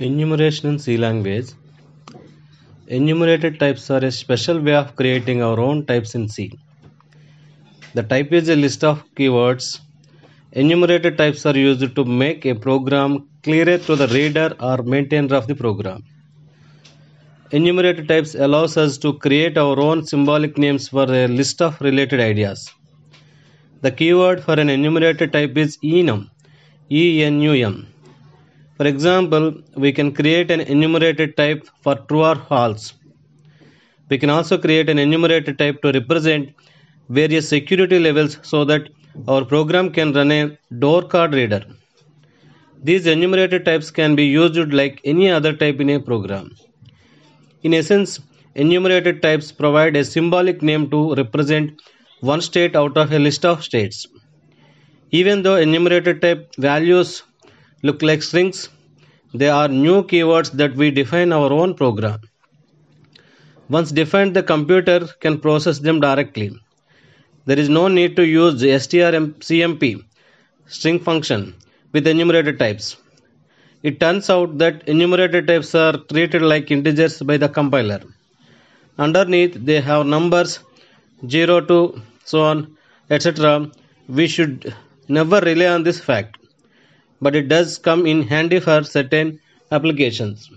Enumeration in C language. Enumerated types are a special way of creating our own types in C. The type is a list of keywords. Enumerated types are used to make a program clearer to the reader or maintainer of the program. Enumerated types allows us to create our own symbolic names for a list of related ideas. The keyword for an enumerated type is enum. E-N-U-M. For example, we can create an enumerated type for true or false. We can also create an enumerated type to represent various security levels so that our program can run a door card reader. These enumerated types can be used like any other type in a program. In essence, enumerated types provide a symbolic name to represent one state out of a list of states. Even though enumerated type values look like strings, they are new keywords that we define our own program. Once defined, the computer can process them directly. There is no need to use the strcmp string function with enumerated types. It turns out that enumerated types are treated like integers by the compiler. Underneath, they have numbers 0 to so on, etc. We should never rely on this fact, but it does come in handy for certain applications.